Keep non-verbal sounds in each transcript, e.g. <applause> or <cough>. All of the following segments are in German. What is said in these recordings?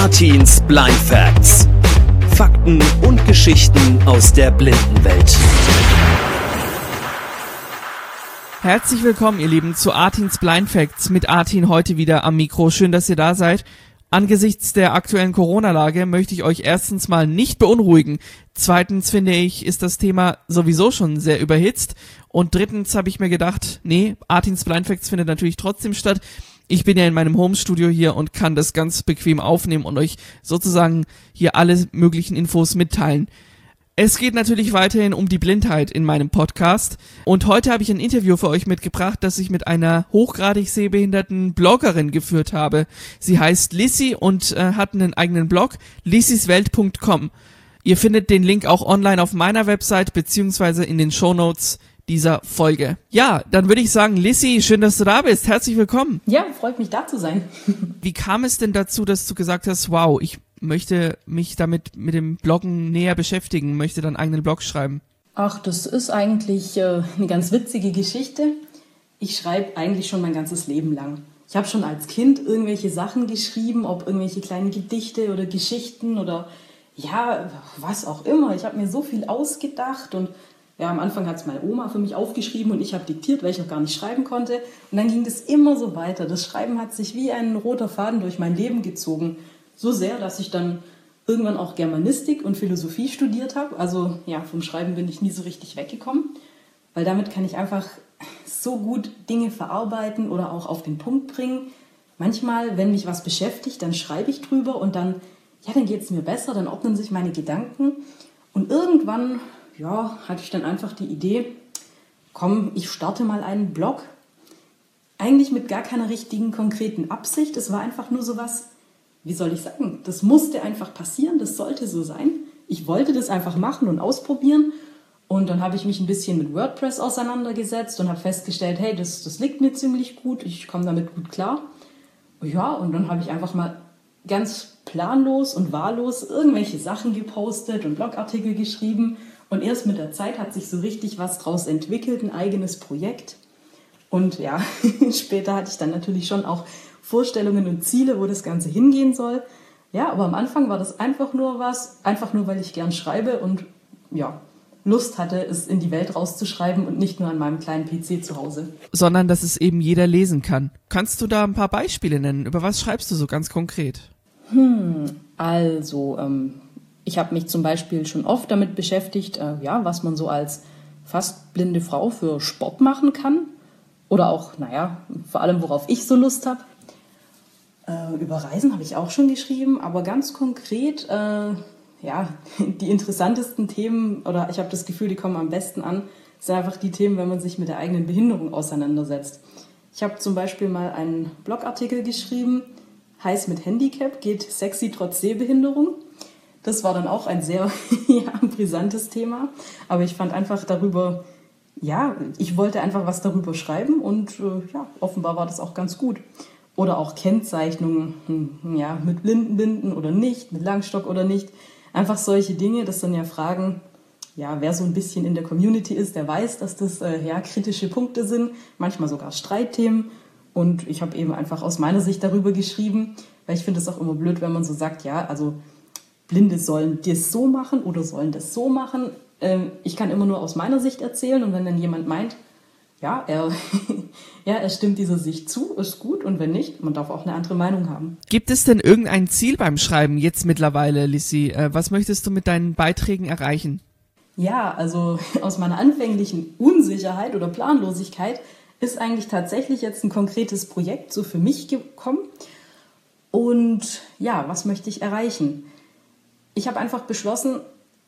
Artins Blind Facts. Fakten und Geschichten aus der Blindenwelt. Herzlich willkommen, ihr Lieben, zu Artins Blind Facts mit Artin heute wieder am Mikro. Schön, dass ihr da seid. Angesichts der aktuellen Corona-Lage möchte ich euch erstens mal nicht beunruhigen. Zweitens finde ich, ist das Thema sowieso schon sehr überhitzt. Und drittens habe ich mir gedacht, nee, Artins Blind Facts findet natürlich trotzdem statt. Ich bin ja in meinem Home-Studio hier und kann das ganz bequem aufnehmen und euch sozusagen hier alle möglichen Infos mitteilen. Es geht natürlich weiterhin um die Blindheit in meinem Podcast. Und heute habe ich ein Interview für euch mitgebracht, das ich mit einer hochgradig sehbehinderten Bloggerin geführt habe. Sie heißt Lissy und äh, hat einen eigenen Blog, lissyswelt.com. Ihr findet den Link auch online auf meiner Website beziehungsweise in den Show Notes dieser Folge. Ja, dann würde ich sagen, Lissy, schön, dass du da bist. Herzlich willkommen. Ja, freut mich da zu sein. <laughs> Wie kam es denn dazu, dass du gesagt hast, wow, ich möchte mich damit mit dem Bloggen näher beschäftigen, möchte dann eigenen Blog schreiben? Ach, das ist eigentlich äh, eine ganz witzige Geschichte. Ich schreibe eigentlich schon mein ganzes Leben lang. Ich habe schon als Kind irgendwelche Sachen geschrieben, ob irgendwelche kleinen Gedichte oder Geschichten oder ja, was auch immer. Ich habe mir so viel ausgedacht und ja, am Anfang hat es meine Oma für mich aufgeschrieben und ich habe diktiert, weil ich noch gar nicht schreiben konnte. Und dann ging das immer so weiter. Das Schreiben hat sich wie ein roter Faden durch mein Leben gezogen. So sehr, dass ich dann irgendwann auch Germanistik und Philosophie studiert habe. Also ja, vom Schreiben bin ich nie so richtig weggekommen, weil damit kann ich einfach so gut Dinge verarbeiten oder auch auf den Punkt bringen. Manchmal, wenn mich was beschäftigt, dann schreibe ich drüber und dann, ja, dann geht es mir besser, dann ordnen sich meine Gedanken. Und irgendwann, ja, hatte ich dann einfach die Idee, komm, ich starte mal einen Blog. Eigentlich mit gar keiner richtigen konkreten Absicht. Es war einfach nur so was, wie soll ich sagen, das musste einfach passieren, das sollte so sein. Ich wollte das einfach machen und ausprobieren. Und dann habe ich mich ein bisschen mit WordPress auseinandergesetzt und habe festgestellt, hey, das, das liegt mir ziemlich gut, ich komme damit gut klar. Ja, und dann habe ich einfach mal ganz planlos und wahllos irgendwelche Sachen gepostet und Blogartikel geschrieben. Und erst mit der Zeit hat sich so richtig was draus entwickelt, ein eigenes Projekt. Und ja, <laughs> später hatte ich dann natürlich schon auch Vorstellungen und Ziele, wo das Ganze hingehen soll. Ja, aber am Anfang war das einfach nur was, einfach nur, weil ich gern schreibe und ja, Lust hatte, es in die Welt rauszuschreiben und nicht nur an meinem kleinen PC zu Hause. Sondern, dass es eben jeder lesen kann. Kannst du da ein paar Beispiele nennen? Über was schreibst du so ganz konkret? Hm, also, ähm, ich habe mich zum Beispiel schon oft damit beschäftigt, äh, ja, was man so als fast blinde Frau für Sport machen kann. Oder auch, naja, vor allem, worauf ich so Lust habe. Äh, über Reisen habe ich auch schon geschrieben, aber ganz konkret, äh, ja, <laughs> die interessantesten Themen, oder ich habe das Gefühl, die kommen am besten an, sind einfach die Themen, wenn man sich mit der eigenen Behinderung auseinandersetzt. Ich habe zum Beispiel mal einen Blogartikel geschrieben, heiß mit Handicap, geht sexy trotz Sehbehinderung. Das war dann auch ein sehr <laughs> ja, brisantes Thema, aber ich fand einfach darüber, ja, ich wollte einfach was darüber schreiben und äh, ja, offenbar war das auch ganz gut. Oder auch Kennzeichnungen, hm, ja, mit Blindenbinden oder nicht, mit Langstock oder nicht. Einfach solche Dinge, das sind ja Fragen, ja, wer so ein bisschen in der Community ist, der weiß, dass das äh, ja kritische Punkte sind, manchmal sogar Streitthemen. Und ich habe eben einfach aus meiner Sicht darüber geschrieben, weil ich finde es auch immer blöd, wenn man so sagt, ja, also Blinde sollen das so machen oder sollen das so machen. Ähm, ich kann immer nur aus meiner Sicht erzählen und wenn dann jemand meint, ja, er, <laughs> ja, er stimmt dieser Sicht zu, ist gut und wenn nicht, man darf auch eine andere Meinung haben. Gibt es denn irgendein Ziel beim Schreiben jetzt mittlerweile, Lissy? Äh, was möchtest du mit deinen Beiträgen erreichen? Ja, also <laughs> aus meiner anfänglichen Unsicherheit oder Planlosigkeit ist eigentlich tatsächlich jetzt ein konkretes Projekt so für mich gekommen. Und ja, was möchte ich erreichen? Ich habe einfach beschlossen,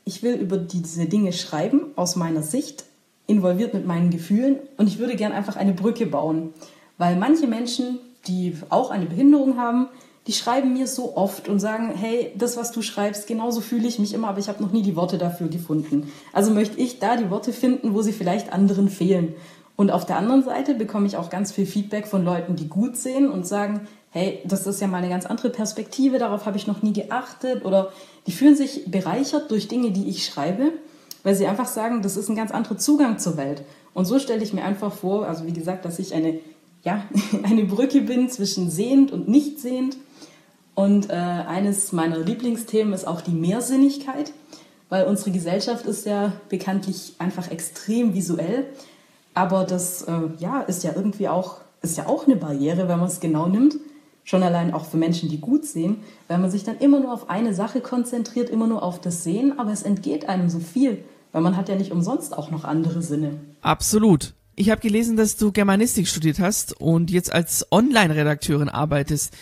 ich will über diese Dinge schreiben aus meiner Sicht, involviert mit meinen Gefühlen und ich würde gern einfach eine Brücke bauen, weil manche Menschen, die auch eine Behinderung haben, die schreiben mir so oft und sagen, hey, das, was du schreibst, genauso fühle ich mich immer, aber ich habe noch nie die Worte dafür gefunden. Also möchte ich da die Worte finden, wo sie vielleicht anderen fehlen. Und auf der anderen Seite bekomme ich auch ganz viel Feedback von Leuten, die gut sehen und sagen, hey, das ist ja mal eine ganz andere Perspektive, darauf habe ich noch nie geachtet oder die fühlen sich bereichert durch Dinge, die ich schreibe weil sie einfach sagen, das ist ein ganz anderer Zugang zur Welt. Und so stelle ich mir einfach vor, also wie gesagt, dass ich eine, ja, <laughs> eine Brücke bin zwischen sehend und nicht sehend. Und äh, eines meiner Lieblingsthemen ist auch die Mehrsinnigkeit, weil unsere Gesellschaft ist ja bekanntlich einfach extrem visuell. Aber das äh, ja, ist ja irgendwie auch, ist ja auch eine Barriere, wenn man es genau nimmt. Schon allein auch für Menschen, die gut sehen, weil man sich dann immer nur auf eine Sache konzentriert, immer nur auf das Sehen, aber es entgeht einem so viel, weil man hat ja nicht umsonst auch noch andere Sinne. Absolut. Ich habe gelesen, dass du Germanistik studiert hast und jetzt als Online-Redakteurin arbeitest.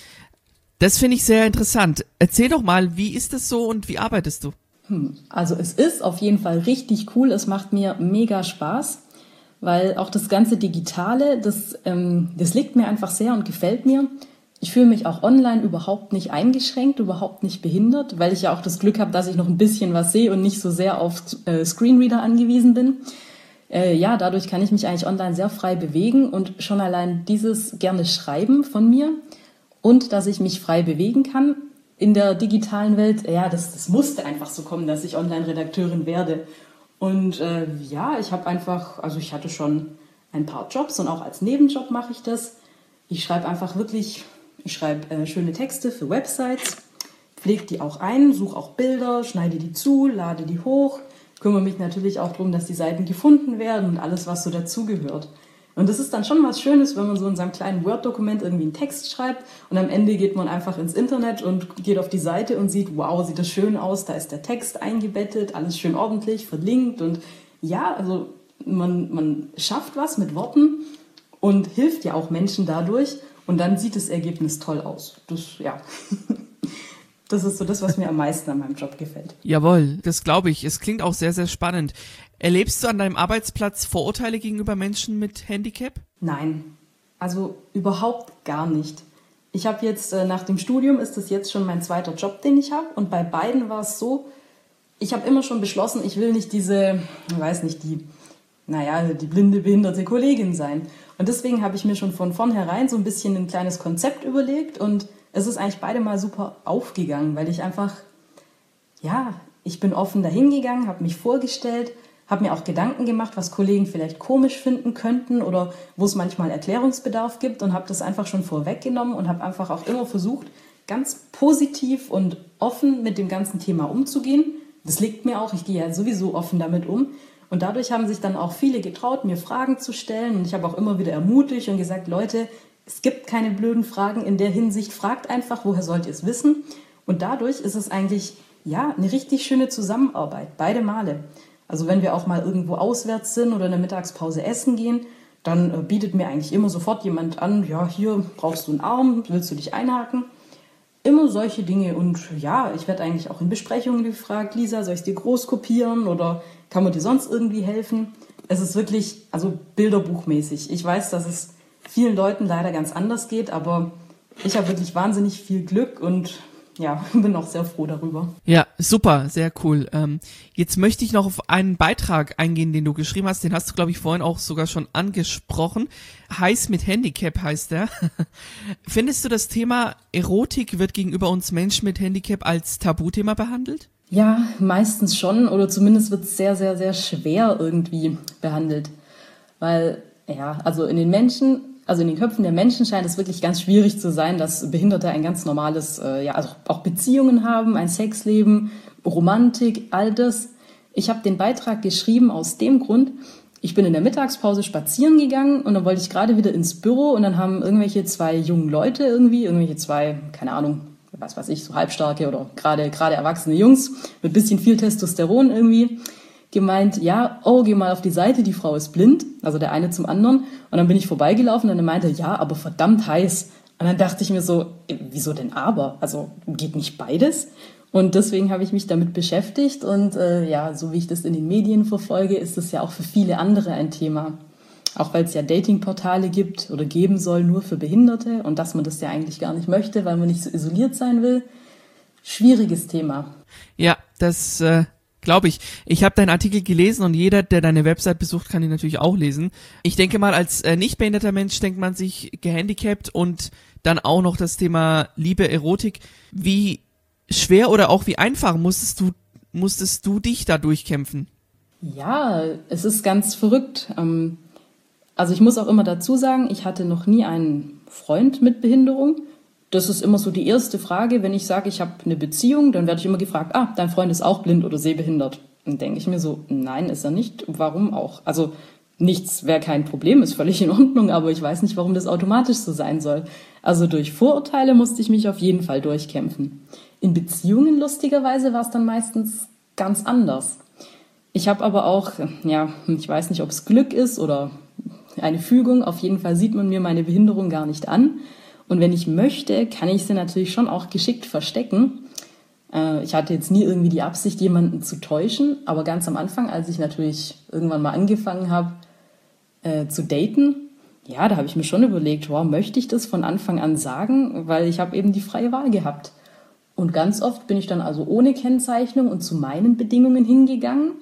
Das finde ich sehr interessant. Erzähl doch mal, wie ist das so und wie arbeitest du? Hm, also es ist auf jeden Fall richtig cool. Es macht mir mega Spaß, weil auch das ganze Digitale, das, ähm, das liegt mir einfach sehr und gefällt mir. Ich fühle mich auch online überhaupt nicht eingeschränkt, überhaupt nicht behindert, weil ich ja auch das Glück habe, dass ich noch ein bisschen was sehe und nicht so sehr auf äh, Screenreader angewiesen bin. Äh, ja, dadurch kann ich mich eigentlich online sehr frei bewegen und schon allein dieses gerne Schreiben von mir und dass ich mich frei bewegen kann in der digitalen Welt, ja, das, das musste einfach so kommen, dass ich Online-Redakteurin werde. Und äh, ja, ich habe einfach, also ich hatte schon ein paar Jobs und auch als Nebenjob mache ich das. Ich schreibe einfach wirklich, ich schreibe äh, schöne Texte für Websites, pflege die auch ein, suche auch Bilder, schneide die zu, lade die hoch, kümmere mich natürlich auch darum, dass die Seiten gefunden werden und alles, was so dazugehört. Und das ist dann schon was Schönes, wenn man so in seinem kleinen Word-Dokument irgendwie einen Text schreibt und am Ende geht man einfach ins Internet und geht auf die Seite und sieht, wow, sieht das schön aus, da ist der Text eingebettet, alles schön ordentlich, verlinkt und ja, also man, man schafft was mit Worten und hilft ja auch Menschen dadurch und dann sieht das Ergebnis toll aus. Das, ja. <laughs> Das ist so das, was mir am meisten an meinem Job gefällt. Jawohl, das glaube ich. Es klingt auch sehr, sehr spannend. Erlebst du an deinem Arbeitsplatz Vorurteile gegenüber Menschen mit Handicap? Nein, also überhaupt gar nicht. Ich habe jetzt äh, nach dem Studium ist das jetzt schon mein zweiter Job, den ich habe und bei beiden war es so, ich habe immer schon beschlossen, ich will nicht diese, ich weiß nicht, die, naja, die blinde, behinderte Kollegin sein. Und deswegen habe ich mir schon von vornherein so ein bisschen ein kleines Konzept überlegt und es ist eigentlich beide mal super aufgegangen, weil ich einfach, ja, ich bin offen dahingegangen, habe mich vorgestellt, habe mir auch Gedanken gemacht, was Kollegen vielleicht komisch finden könnten oder wo es manchmal Erklärungsbedarf gibt und habe das einfach schon vorweggenommen und habe einfach auch immer versucht, ganz positiv und offen mit dem ganzen Thema umzugehen. Das liegt mir auch, ich gehe ja sowieso offen damit um. Und dadurch haben sich dann auch viele getraut, mir Fragen zu stellen. Und ich habe auch immer wieder ermutigt und gesagt, Leute, es gibt keine blöden Fragen in der Hinsicht. Fragt einfach, woher sollt ihr es wissen? Und dadurch ist es eigentlich ja eine richtig schöne Zusammenarbeit, beide Male. Also wenn wir auch mal irgendwo auswärts sind oder in der Mittagspause essen gehen, dann äh, bietet mir eigentlich immer sofort jemand an, ja, hier brauchst du einen Arm, willst du dich einhaken? Immer solche Dinge. Und ja, ich werde eigentlich auch in Besprechungen gefragt, Lisa, soll ich dir groß kopieren oder kann man dir sonst irgendwie helfen? Es ist wirklich, also bilderbuchmäßig. Ich weiß, dass es vielen Leuten leider ganz anders geht, aber ich habe wirklich wahnsinnig viel Glück und ja, <laughs> bin auch sehr froh darüber. Ja, super, sehr cool. Ähm, jetzt möchte ich noch auf einen Beitrag eingehen, den du geschrieben hast. Den hast du, glaube ich, vorhin auch sogar schon angesprochen. Heiß mit Handicap heißt der. <laughs> Findest du das Thema Erotik wird gegenüber uns Menschen mit Handicap als Tabuthema behandelt? Ja, meistens schon oder zumindest wird es sehr, sehr, sehr schwer irgendwie behandelt. Weil, ja, also in den Menschen also in den Köpfen der Menschen scheint es wirklich ganz schwierig zu sein, dass Behinderte ein ganz normales, äh, ja, also auch Beziehungen haben, ein Sexleben, Romantik, all das. Ich habe den Beitrag geschrieben aus dem Grund, ich bin in der Mittagspause spazieren gegangen und dann wollte ich gerade wieder ins Büro und dann haben irgendwelche zwei jungen Leute irgendwie, irgendwelche zwei, keine Ahnung, was weiß ich, so halbstarke oder gerade gerade erwachsene Jungs mit bisschen viel Testosteron irgendwie gemeint, ja, oh, geh mal auf die Seite, die Frau ist blind, also der eine zum anderen. Und dann bin ich vorbeigelaufen und er meinte, ja, aber verdammt heiß. Und dann dachte ich mir so, äh, wieso denn aber? Also geht nicht beides? Und deswegen habe ich mich damit beschäftigt und äh, ja, so wie ich das in den Medien verfolge, ist es ja auch für viele andere ein Thema. Auch weil es ja Datingportale gibt oder geben soll nur für Behinderte und dass man das ja eigentlich gar nicht möchte, weil man nicht so isoliert sein will. Schwieriges Thema. Ja, das äh, Glaube ich. Ich habe deinen Artikel gelesen und jeder, der deine Website besucht, kann ihn natürlich auch lesen. Ich denke mal, als äh, nicht behinderter Mensch denkt man sich gehandicapt und dann auch noch das Thema Liebe, Erotik. Wie schwer oder auch wie einfach musstest du, musstest du dich da durchkämpfen? Ja, es ist ganz verrückt. Ähm, also ich muss auch immer dazu sagen, ich hatte noch nie einen Freund mit Behinderung Das ist immer so die erste Frage. Wenn ich sage, ich habe eine Beziehung, dann werde ich immer gefragt, ah, dein Freund ist auch blind oder sehbehindert. Dann denke ich mir so, nein, ist er nicht. Warum auch? Also nichts wäre kein Problem, ist völlig in Ordnung, aber ich weiß nicht, warum das automatisch so sein soll. Also durch Vorurteile musste ich mich auf jeden Fall durchkämpfen. In Beziehungen lustigerweise war es dann meistens ganz anders. Ich habe aber auch, ja, ich weiß nicht, ob es Glück ist oder eine Fügung. Auf jeden Fall sieht man mir meine Behinderung gar nicht an. Und wenn ich möchte, kann ich sie natürlich schon auch geschickt verstecken. Äh, ich hatte jetzt nie irgendwie die Absicht, jemanden zu täuschen, aber ganz am Anfang, als ich natürlich irgendwann mal angefangen habe äh, zu daten, ja, da habe ich mir schon überlegt, wow, möchte ich das von Anfang an sagen, weil ich habe eben die freie Wahl gehabt. Und ganz oft bin ich dann also ohne Kennzeichnung und zu meinen Bedingungen hingegangen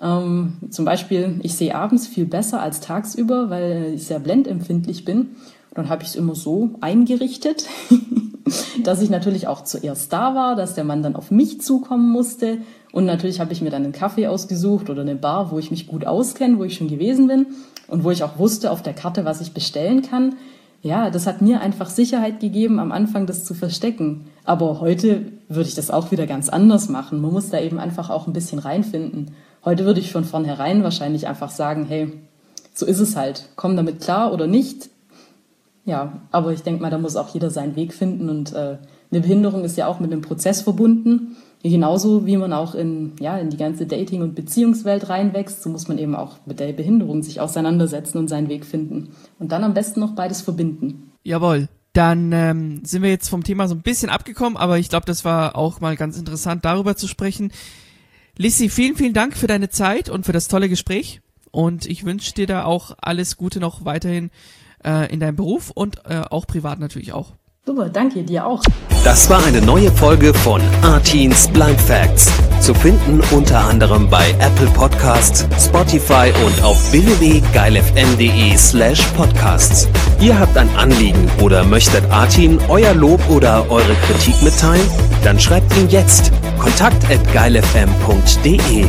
ähm, zum Beispiel, ich sehe abends viel besser als tagsüber, weil ich sehr blendempfindlich bin. Dann habe ich es immer so eingerichtet, <laughs> dass ich natürlich auch zuerst da war, dass der Mann dann auf mich zukommen musste. Und natürlich habe ich mir dann einen Kaffee ausgesucht oder eine Bar, wo ich mich gut auskenne, wo ich schon gewesen bin und wo ich auch wusste auf der Karte, was ich bestellen kann. Ja, das hat mir einfach Sicherheit gegeben, am Anfang das zu verstecken. Aber heute würde ich das auch wieder ganz anders machen. Man muss da eben einfach auch ein bisschen reinfinden. Heute würde ich von vornherein wahrscheinlich einfach sagen, hey, so ist es halt. Komm damit klar oder nicht. Ja, aber ich denke mal, da muss auch jeder seinen Weg finden und äh, eine Behinderung ist ja auch mit einem Prozess verbunden. Genauso wie man auch in, ja, in die ganze Dating- und Beziehungswelt reinwächst, so muss man eben auch mit der Behinderung sich auseinandersetzen und seinen Weg finden. Und dann am besten noch beides verbinden. Jawohl. Dann ähm, sind wir jetzt vom Thema so ein bisschen abgekommen, aber ich glaube, das war auch mal ganz interessant, darüber zu sprechen. Lissy, vielen, vielen Dank für deine Zeit und für das tolle Gespräch. Und ich wünsche dir da auch alles Gute noch weiterhin äh, in deinem Beruf und äh, auch privat natürlich auch. Super, danke dir auch. Das war eine neue Folge von Artins Blind Facts. Zu finden unter anderem bei Apple Podcasts, Spotify und auf www.geilfm.de slash podcasts. Ihr habt ein Anliegen oder möchtet Artin euer Lob oder eure Kritik mitteilen? Dann schreibt ihn jetzt kontakt at geilfm.de.